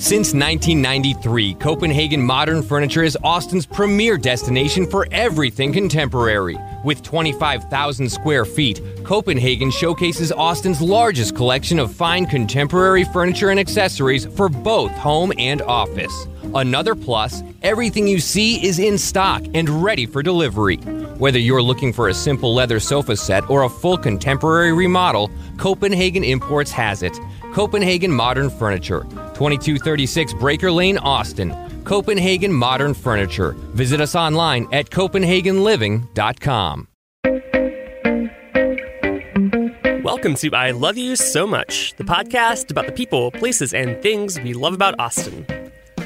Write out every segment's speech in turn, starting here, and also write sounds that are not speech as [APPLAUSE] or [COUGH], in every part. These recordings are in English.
Since 1993, Copenhagen Modern Furniture is Austin's premier destination for everything contemporary. With 25,000 square feet, Copenhagen showcases Austin's largest collection of fine contemporary furniture and accessories for both home and office. Another plus, everything you see is in stock and ready for delivery. Whether you're looking for a simple leather sofa set or a full contemporary remodel, Copenhagen Imports has it. Copenhagen Modern Furniture, 2236 Breaker Lane, Austin. Copenhagen Modern Furniture. Visit us online at CopenhagenLiving.com. Welcome to I Love You So Much, the podcast about the people, places, and things we love about Austin.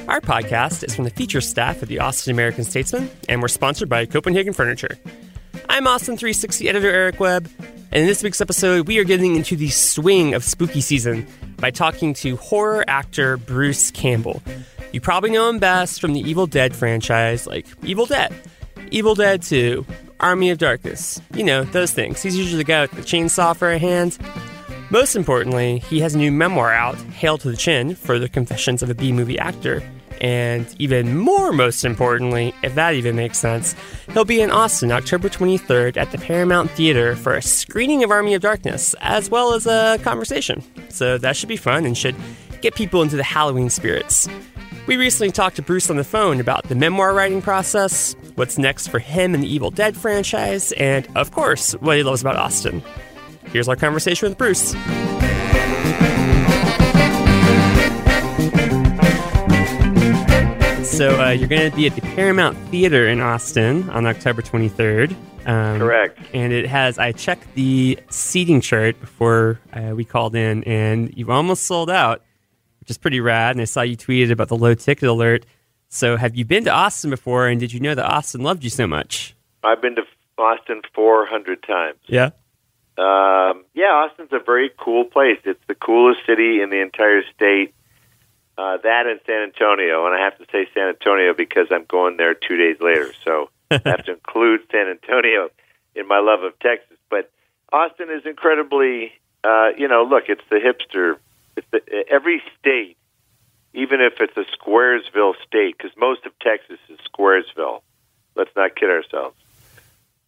Our podcast is from the feature staff of the Austin American Statesman, and we're sponsored by Copenhagen Furniture. I'm Austin 360 editor Eric Webb, and in this week's episode, we are getting into the swing of spooky season by talking to horror actor Bruce Campbell. You probably know him best from the Evil Dead franchise, like Evil Dead, Evil Dead 2, Army of Darkness. You know, those things. He's usually the guy with the chainsaw for a hand. Most importantly, he has a new memoir out, Hail to the Chin, Further Confessions of a B movie actor. And even more, most importantly, if that even makes sense, he'll be in Austin October 23rd at the Paramount Theater for a screening of Army of Darkness, as well as a conversation. So that should be fun and should get people into the Halloween spirits. We recently talked to Bruce on the phone about the memoir writing process, what's next for him in the Evil Dead franchise, and of course, what he loves about Austin. Here's our conversation with Bruce. So uh, you're going to be at the Paramount Theater in Austin on October 23rd. Um, Correct. And it has, I checked the seating chart before uh, we called in, and you've almost sold out, which is pretty rad. And I saw you tweeted about the low ticket alert. So have you been to Austin before, and did you know that Austin loved you so much? I've been to Austin 400 times. Yeah. Um, yeah, Austin's a very cool place. It's the coolest city in the entire state. Uh, that and San Antonio, and I have to say San Antonio because I'm going there two days later, so [LAUGHS] I have to include San Antonio in my love of Texas. But Austin is incredibly, uh, you know, look, it's the hipster. It's the, every state, even if it's a Squaresville state, because most of Texas is Squaresville. Let's not kid ourselves.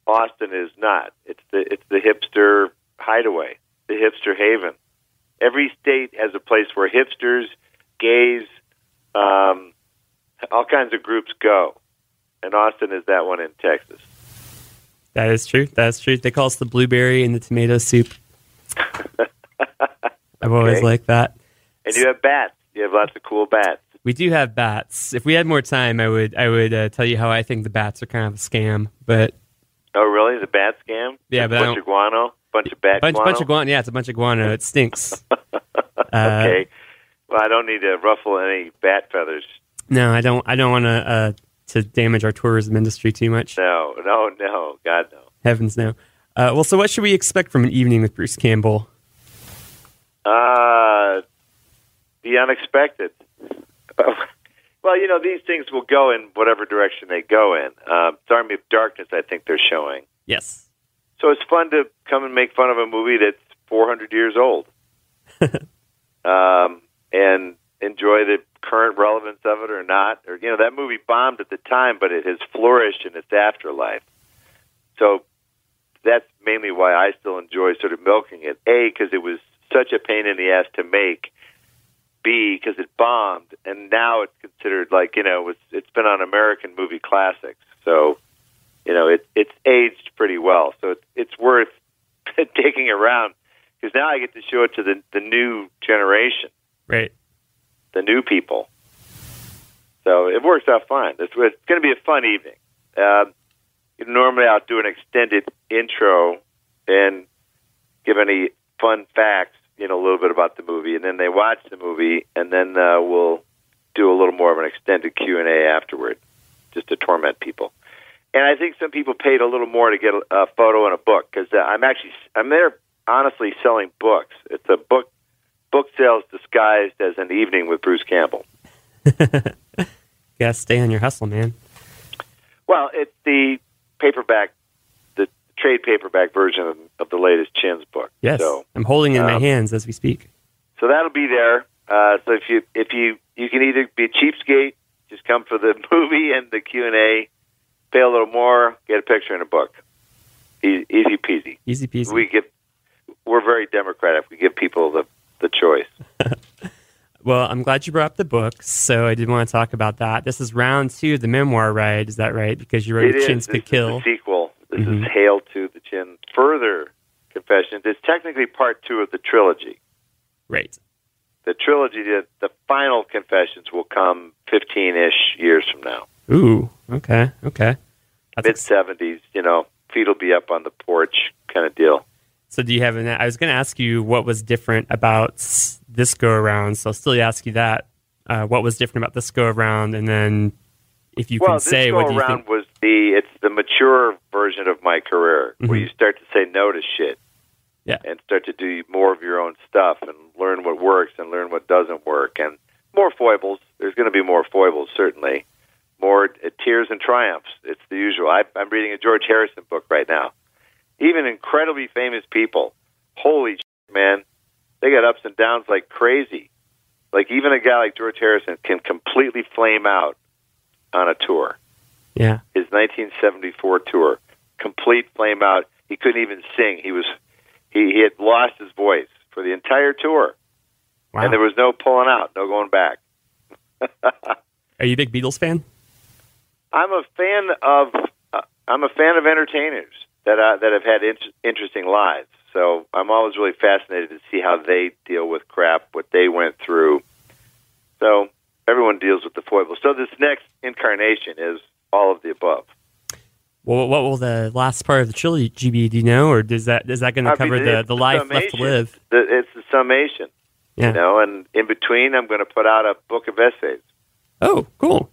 Austin is not. It's the it's the hipster hideaway, the hipster haven. Every state has a place where hipsters, gays, um, all kinds of groups go, and Austin is that one in Texas. That is true. That's true. They call us the blueberry and the tomato soup. [LAUGHS] I've always liked that. And you have bats. You have lots of cool bats. We do have bats. If we had more time, I would I would uh, tell you how I think the bats are kind of a scam. But Oh, really? The bat scam? Yeah, a but bunch of guano, bunch of bat bunch guano. bunch of guano. Yeah, it's a bunch of guano. It stinks. [LAUGHS] Uh, okay. Well, I don't need to ruffle any bat feathers. No, I don't. I don't want to uh, to damage our tourism industry too much. No, no, no. God no. Heavens no. Uh, well, so what should we expect from an evening with Bruce Campbell? Uh, the unexpected. [LAUGHS] well, you know, these things will go in whatever direction they go in. Um, it's Army of Darkness, I think they're showing. Yes. So it's fun to come and make fun of a movie that's 400 years old, [LAUGHS] um, and enjoy the current relevance of it or not. Or you know, that movie bombed at the time, but it has flourished in its afterlife. So that's mainly why I still enjoy sort of milking it. A, because it was such a pain in the ass to make. B, because it bombed, and now it's considered like you know it's it's been on American movie classics. So you know it it's aged pretty well. So it's it's worth [LAUGHS] taking around because now I get to show it to the the new generation, Right. the new people. So it works out fine. It's, going to be a fun evening. Um, normally, I'll do an extended intro and give any fun facts, you know, a little bit about the movie, and then they watch the movie, and then uh, we'll do a little more of an extended Q and A afterward, just to torment people. And I think some people paid a little more to get a, a photo and a book because uh, I'm actually I'm there honestly selling books. It's a book book sales disguised as an evening with Bruce Campbell. [LAUGHS] Gotta stay on your hustle, man. Well, it's the paperback, the trade paperback version of, of the latest Chin's book. Yes. So, I'm holding it in my um, hands as we speak. so that'll be there. Uh, so if you if you you can either be a cheapskate, just come for the [LAUGHS] movie and the Q and A, pay a little more, get a picture in a book. Easy, easy peasy. Easy peasy. We give we're very democratic. We give people the the choice. [LAUGHS] well, I'm glad you brought up the book, so I did want to talk about that. This is round two of the memoir right? Is that right? Because you wrote It. Chins Could is Kill. the sequel. This Mhm. is Hail to the Chin. Further Confessions. It's technically part two of the trilogy. Right. The trilogy, the, the final confessions will come 15 ish years from now. Ooh. Okay. Okay. Mid 70s, you know, feet will be up on the porch kind of deal. So do you have an? I was going to ask you what was different about this go around. So I'll still ask you that. Uh, what was different about this go around, and then if you well, can say what do you around think? was the it's the mature version of my career where Mhm. you start to say no to shit. Yeah. And start to do more of your own stuff and learn what works and learn what doesn't work and more foibles. There's going to be more foibles certainly. More uh, tears and triumphs. It's the usual. I, I'm reading a George Harrison book right now. Even incredibly famous people, holy shit, man, they got ups and downs like crazy. Like even a guy like George Harrison can completely flame out on a tour. Yeah. His 1974 tour, complete flame out. He couldn't even sing. He was he, he had lost his voice for the entire tour, Wow. and there was no pulling out, no going back. [LAUGHS] Are you a big Beatles fan? I'm a fan of uh, I'm a fan of entertainers that uh, that have had in- interesting lives. So I'm always really fascinated to see how they deal with crap, what they went through. So everyone deals with the foibles. So this next incarnation is all of the above. Well, what will the last part of the trilogy be? Do you know, or is that is that going to I mean, cover the it's the life left to live? The, it's the summation, Yeah. you know. And in between, I'm going to put out a book of essays. Oh, cool.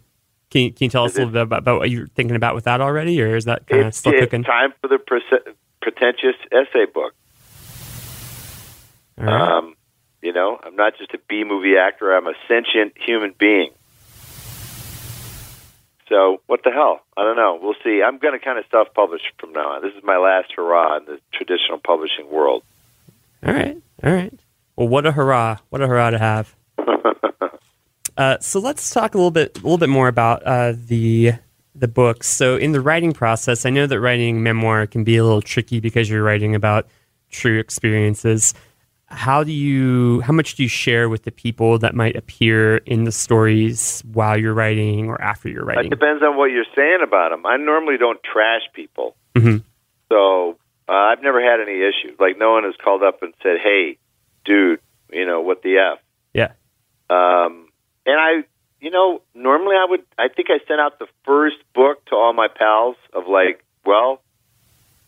Can you, can you tell us a little bit about, about what you're thinking about with that already, or is that kind of still it's cooking? time for the pre- pretentious essay book. Right. Um, you know, I'm not just a B movie actor. I'm a sentient human being. So what the hell? I don't know. We'll see. I'm going to kind of self-publish from now on. This is my last hurrah in the traditional publishing world. all right. All right. Well, what a hurrah! What a hurrah to have. [LAUGHS] Uh, so let's talk a little bit, a little bit more about uh, the the books. So in the writing process, I know that writing memoir can be a little tricky because you're writing about true experiences. How do you, how much do you share with the people that might appear in the stories while you're writing or after you're writing? It depends on what you're saying about them. I normally don't trash people. Mhm. So uh, I've never had any issues. Like no one has called up and said, "Hey, dude, you know what the f." Yeah. Um, and I, you know, normally I would. I think I sent out the first book to all my pals of like, well,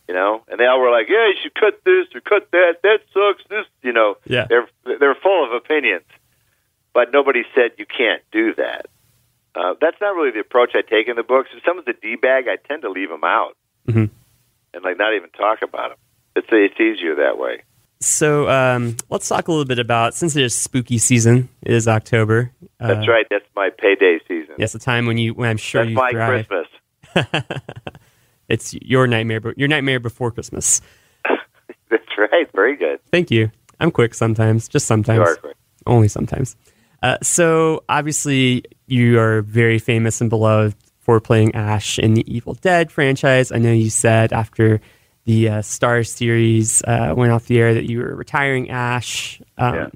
you know, and they all were like, "Yeah, you should cut this or cut that. That sucks." This, you know, Yeah. they're they're full of opinions, but nobody said you can't do that. Uh, that's not really the approach I take in the books. If someone's a d bag, I tend to leave them out Mhm. and like not even talk about them. It's it's easier that way. So um, let's talk a little bit about since it is spooky season. It is October. Uh, That's right. That's my payday season. Yes, the time when you when I'm sure that's you my thrive. Christmas. [LAUGHS] It's your nightmare, your nightmare before Christmas. [LAUGHS] That's right. Very good. Thank you. I'm quick sometimes, just You sometimes, are quick. only sometimes. Uh, so obviously, you are very famous and beloved for playing Ash in the Evil Dead franchise. I know you said after the uh, Star series uh, went off the air that you were retiring Ash. Um, Yeah.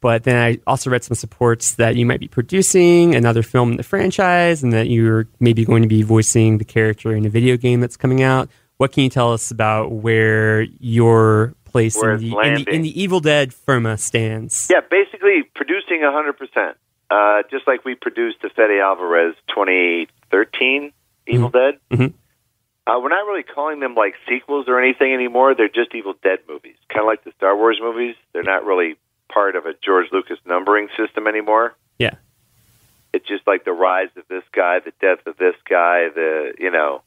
But then I also read some supports that you might be producing another film in the franchise and that you're maybe going to be voicing the character in a video game that's coming out. What can you tell us about where your place in the, in the in the Evil Dead firma stands? Yeah, basically producing 100%. Uh, just like we produced the Fede Alvarez 2013 Evil Dead. Mhm. Uh, we're not really calling them like sequels or anything anymore. They're just Evil Dead movies, kind of like the Star Wars movies. They're not really part of a George Lucas numbering system anymore. Yeah. It's just like the rise of this guy, the death of this guy, the you know,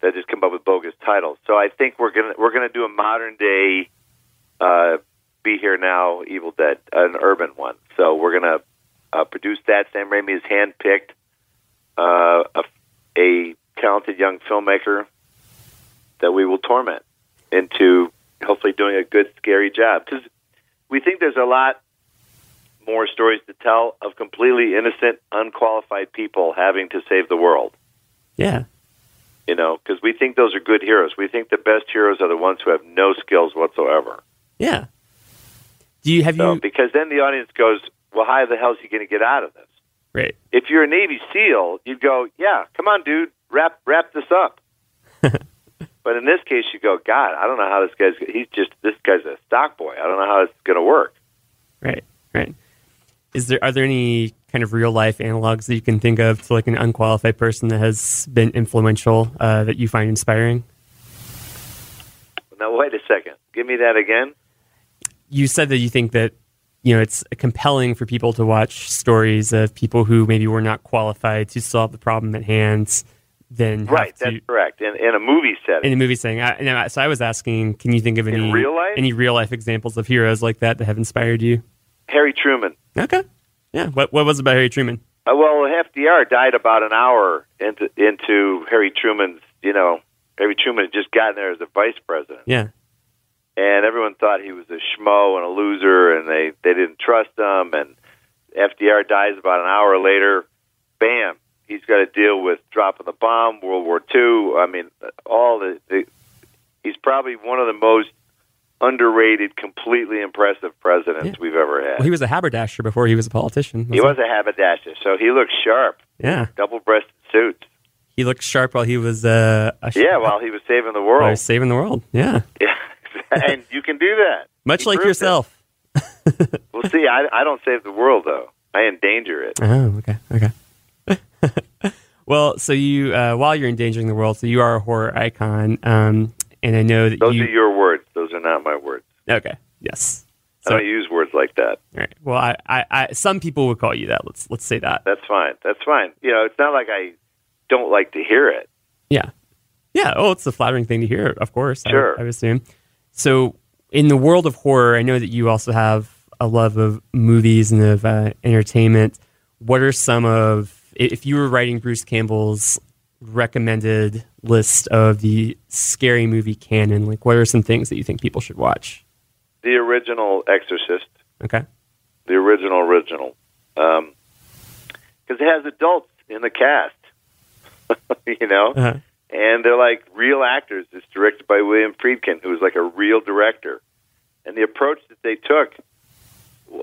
they just come up with bogus titles. So I think we're gonna we're gonna do a modern day, uh, be here now, Evil Dead, an urban one. So we're gonna uh, produce that. Sam Raimi has handpicked uh, a, a talented young filmmaker that we will torment into hopefully doing a good scary job because we think there's a lot more stories to tell of completely innocent, unqualified people having to save the world. Yeah. You know, because we think those are good heroes. We think the best heroes are the ones who have no skills whatsoever. Yeah. Do you have So, you because then the audience goes, "Well, how the hell is he going to get out of this?" right? If you're a Navy SEAL, you'd go, "Yeah, come on, dude, wrap wrap this up." [LAUGHS] but in this case, you go, "God, I don't know how this guy's. He's just this guy's a stock boy. I don't know how it's going to work." Right. Right. Is there are there any kind of real life analogs that you can think of to like an unqualified person that has been influential uh, that you find inspiring? Now, wait a second. Give me that again. You said that you think that you know it's compelling for people to watch stories of people who maybe were not qualified to solve the problem at hand. Then Right, to, that's correct. In, in a movie setting, in a movie setting. I, and I- so I was asking, can you think of any real life? any real life examples of heroes like that that have inspired you? Harry Truman. Okay, yeah. What what was it about Harry Truman? Uh, well, FDR died about an hour into into Harry Truman's. You know, Harry Truman had just gotten there as a vice president, Yeah, and everyone thought he was a schmo and a loser, and they they didn't trust him. And FDR dies about an hour later. Bam, he's got to deal with dropping the bomb, World War II. I mean, all the, the he's probably one of the most underrated, completely impressive presidents Yeah. we've ever had. well, he was a haberdasher before he was a politician. he wasn't a haberdasher, so he looked sharp, Yeah, double-breasted suits. he looked sharp while he was uh, a Yeah, while he was saving the while he world. was saving the world. Yeah, [LAUGHS] Yeah, [LAUGHS] and you can do that. much He like yourself. Well, see, I, I don't save the world though. I endanger it. Oh, okay, okay. Well, so you uh, while you're endangering the world, so you are a horror icon, um, and I know that Those you. are your words. Those are not my words. okay, yes. I don't use words like that. all right. Well, I, I, I, some people would call you that. Let's let's say that. That's fine. That's fine. You know, it's not like I don't like to hear it. Yeah. Yeah. Oh, it's a flattering thing to hear, of course. I- Sure. I, would assume. So, in the world of horror, I know that you also have a love of movies and of uh, entertainment. What are some of, i- if you were writing Bruce Campbell's recommended list of the scary movie canon, like what are some things that you think people should watch? The original Exorcist, Okay. the original original, because it has adults in the cast. [LAUGHS] you know, Uh-huh. and they're like real actors. It's directed by William Friedkin, who's like a real director. And the approach that they took,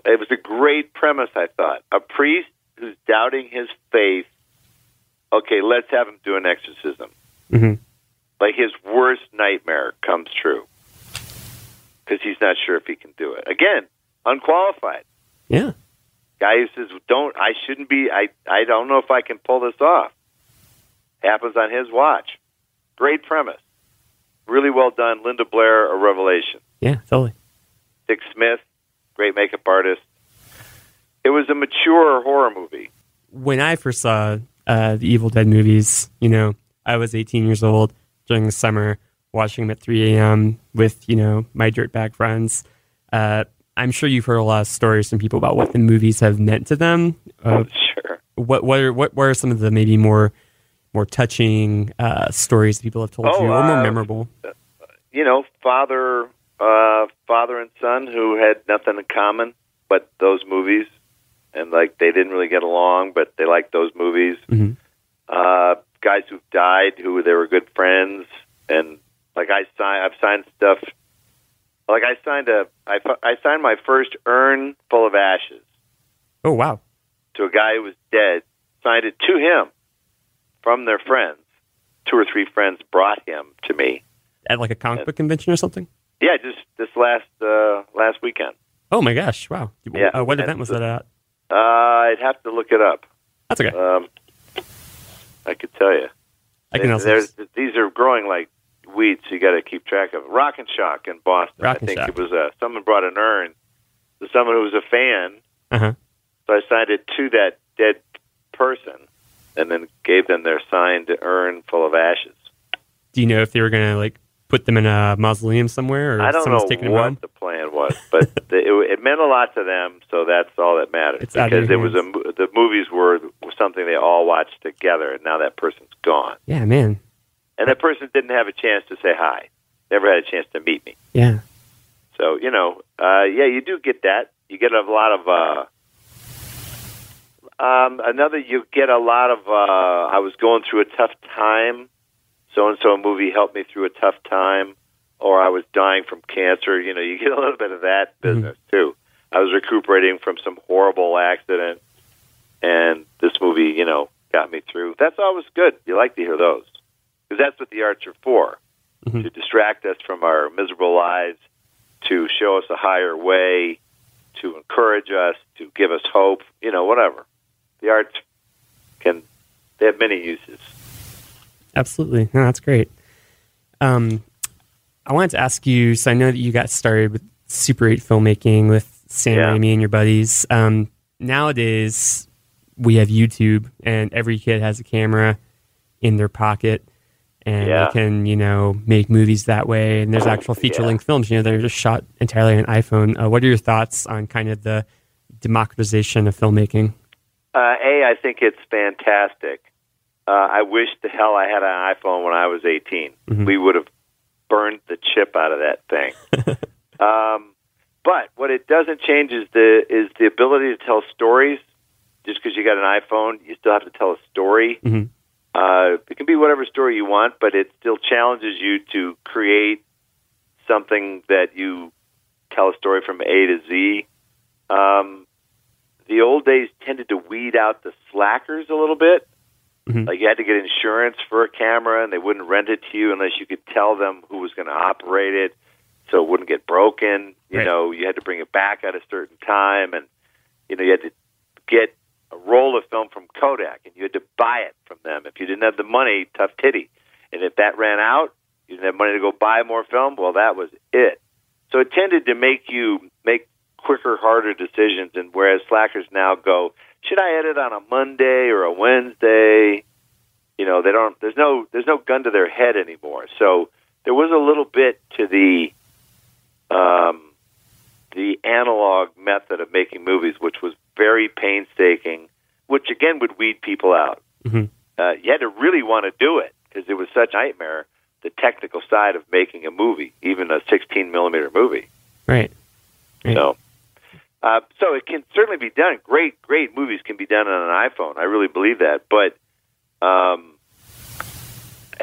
it was a great premise. I thought a priest who's doubting his faith. Okay, let's have him do an exorcism. hmm Like his worst nightmare comes true because he's not sure if he can do it. Again, unqualified Yeah. guy who says, "Don't I shouldn't be I I don't know if I can pull this off." Happens on his watch. Great premise. Really well done. Linda Blair, a revelation. Yeah. Totally. Dick Smith, great makeup artist. It was a mature horror movie. when I first saw uh, the Evil Dead movies, you know, I was 18 years old during the summer, watching them at 3 a.m. with, you know, my dirtbag friends. Uh, I'm sure you've heard a lot of stories from people about what the movies have meant to them. Uh, Sure. what what are what, what are some of the maybe more more touching uh, stories people have told Oh, you, or more uh, memorable? You know, father, uh, father and son who had nothing in common but those movies, and like they didn't really get along, but they liked those movies. Mhm. uh, guys who've died who they were good friends, and like I signed, I've signed stuff. Like I signed a, I, I signed my first urn full of ashes Oh wow, to a guy who was dead. Signed it to him from their friends. Two or three friends brought him to me. at like a comic book convention or something. Yeah, just this last uh, last weekend. Oh my gosh, wow! Yeah. Uh, what event was that at? Uh, I'd have to look it up. That's okay. Um, I could tell you. I can also. There's, these are growing like weeds, so you got to keep track of. Rock and Shock in Boston. Rock I think Shock. it was uh, someone brought an urn to someone who was a fan, Uh-huh. so I signed it to that dead person, and then gave them their signed urn full of ashes. Do you know if they were gonna like put them in a mausoleum somewhere, or I don't someone's know taking them home? what the plan was, but [LAUGHS] the, it, it meant a lot to them, so that's all that matters. It's because it was a the movies were something they all watched together, and now that person's gone, Yeah, man. and that person didn't have a chance to say hi, never had a chance to meet me. Yeah. So you know, uh, yeah, you do get that. You get a lot of uh, Um, another, you get a lot of. Uh, I was going through a tough time. So and so movie helped me through a tough time, or I was dying from cancer. You know, you get a little bit of that business too. I was recuperating from some horrible accident, and this movie, you know, got me through. That's always good. You like to hear those because that's what the arts are for to distract us from our miserable lives, to show us a higher way, to encourage us, to give us hope. You know, whatever. The arts can they have many uses. Absolutely. No, that's great. Um, I wanted to ask you. So I know that you got started with Super 8 filmmaking with Sam Yeah. Raimi and your buddies. Um, nowadays, we have YouTube, and every kid has a camera in their pocket, and Yeah. they can, you know, make movies that way. And there's actual feature length films. You know, they're just shot entirely on iPhone. Uh, what are your thoughts on kind of the democratization of filmmaking? Uh, a, I think it's fantastic. Uh, I wish the hell I had an iPhone when I was 18. We would have burned the chip out of that thing. [LAUGHS] um, but what it doesn't change is the is the ability to tell stories. Just because you got an iPhone, you still have to tell a story. Mhm. Uh, it can be whatever story you want, but it still challenges you to create something that you tell a story from A to Z. Um, the old days tended to weed out the slackers a little bit. Mhm. Like you had to get insurance for a camera, and they wouldn't rent it to you unless you could tell them who was going to operate it, so it wouldn't get broken. You Right. know, you had to bring it back at a certain time, and you know you had to get a roll of film from Kodak, and you had to buy it from them. If you didn't have the money, tough titty. And if that ran out, you didn't have money to go buy more film. Well, that was it. So it tended to make you make quicker, harder decisions. And whereas slackers now go, should I edit on a Monday or a Wednesday? You know, they don't. There's no. There's no gun to their head anymore. So there was a little bit to the, um, the analog method of making movies, which was very painstaking, which again would weed people out. Mhm. Uh, you had to really want to do it because it was such a nightmare. The technical side of making a movie, even a 16 millimeter movie. Right. Right. So, uh, so it can certainly be done. Great, great movies can be done on an iPhone. I really believe that. But um,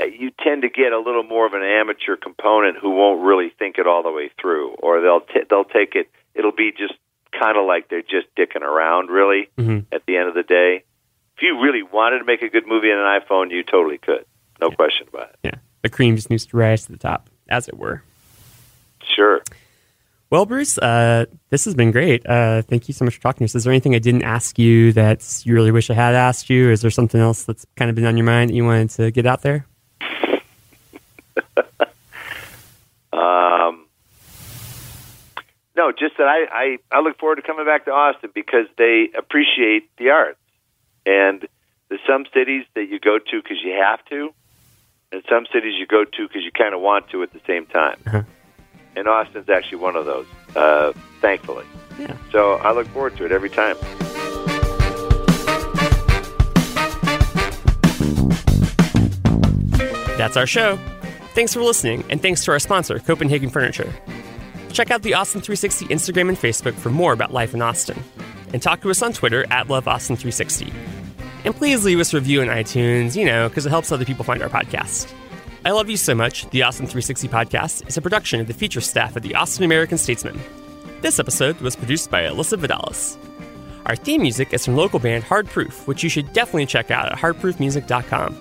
uh, you tend to get a little more of an amateur component who won't really think it all the way through, or they'll t- they'll take it. It'll be just kind of like they're just dicking around. Really, Mhm. at the end of the day, if you really wanted to make a good movie on an iPhone, you totally could. No question about it. Yeah. The cream just needs to rise to the top, as it were. Sure. Well, Bruce, uh, this has been great. Uh, thank you so much for talking to us. Is there anything I didn't ask you that you really wish I had asked you? Is there something else that's kind of been on your mind that you wanted to get out there? [LAUGHS] Um, no, just that I, I, I look forward to coming back to Austin because they appreciate the arts. And there's some cities that you go to because you have to, and some cities you go to because you kind of want to at the same time. Uh-huh. And Austin's actually one of those, uh, thankfully. Yeah. So I look forward to it every time. That's our show. Thanks for listening, and thanks to our sponsor, Copenhagen Furniture. Check out the Austin 360 Instagram and Facebook for more about life in Austin. And talk to us on Twitter at LoveAustin360. And please leave us a review in iTunes, you know, because it helps other people find our podcast. I Love You So Much, the Austin 360 podcast, is a production of the feature staff of the Austin American Statesman. This episode was produced by Alyssa Vidalis. Our theme music is from local band Hard Proof, which you should definitely check out at hardproofmusic.com.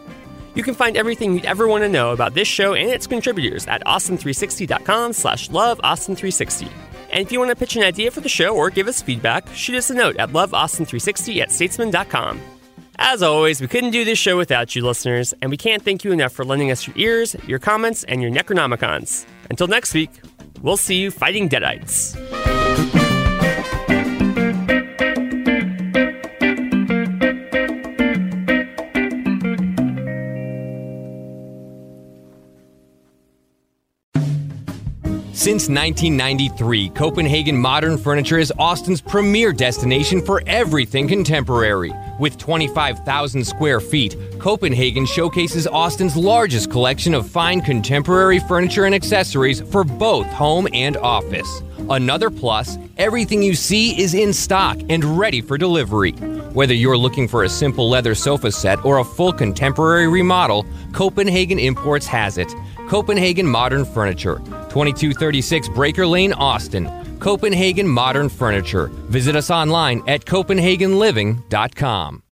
You can find everything you'd ever want to know about this show and its contributors at austin360.com slash loveaustin360. And if you want to pitch an idea for the show or give us feedback, shoot us a note at loveaustin360 at statesman.com. As always, we couldn't do this show without you listeners, and we can't thank you enough for lending us your ears, your comments, and your Necronomicons. Until next week, we'll see you fighting Deadites. Since 1993, Copenhagen Modern Furniture is Austin's premier destination for everything contemporary. With 25,000 square feet, Copenhagen showcases Austin's largest collection of fine contemporary furniture and accessories for both home and office. Another plus, everything you see is in stock and ready for delivery. Whether you're looking for a simple leather sofa set or a full contemporary remodel, Copenhagen Imports has it. Copenhagen Modern Furniture, 2236 Breaker Lane, Austin. Copenhagen Modern Furniture. Visit us online at CopenhagenLiving.com.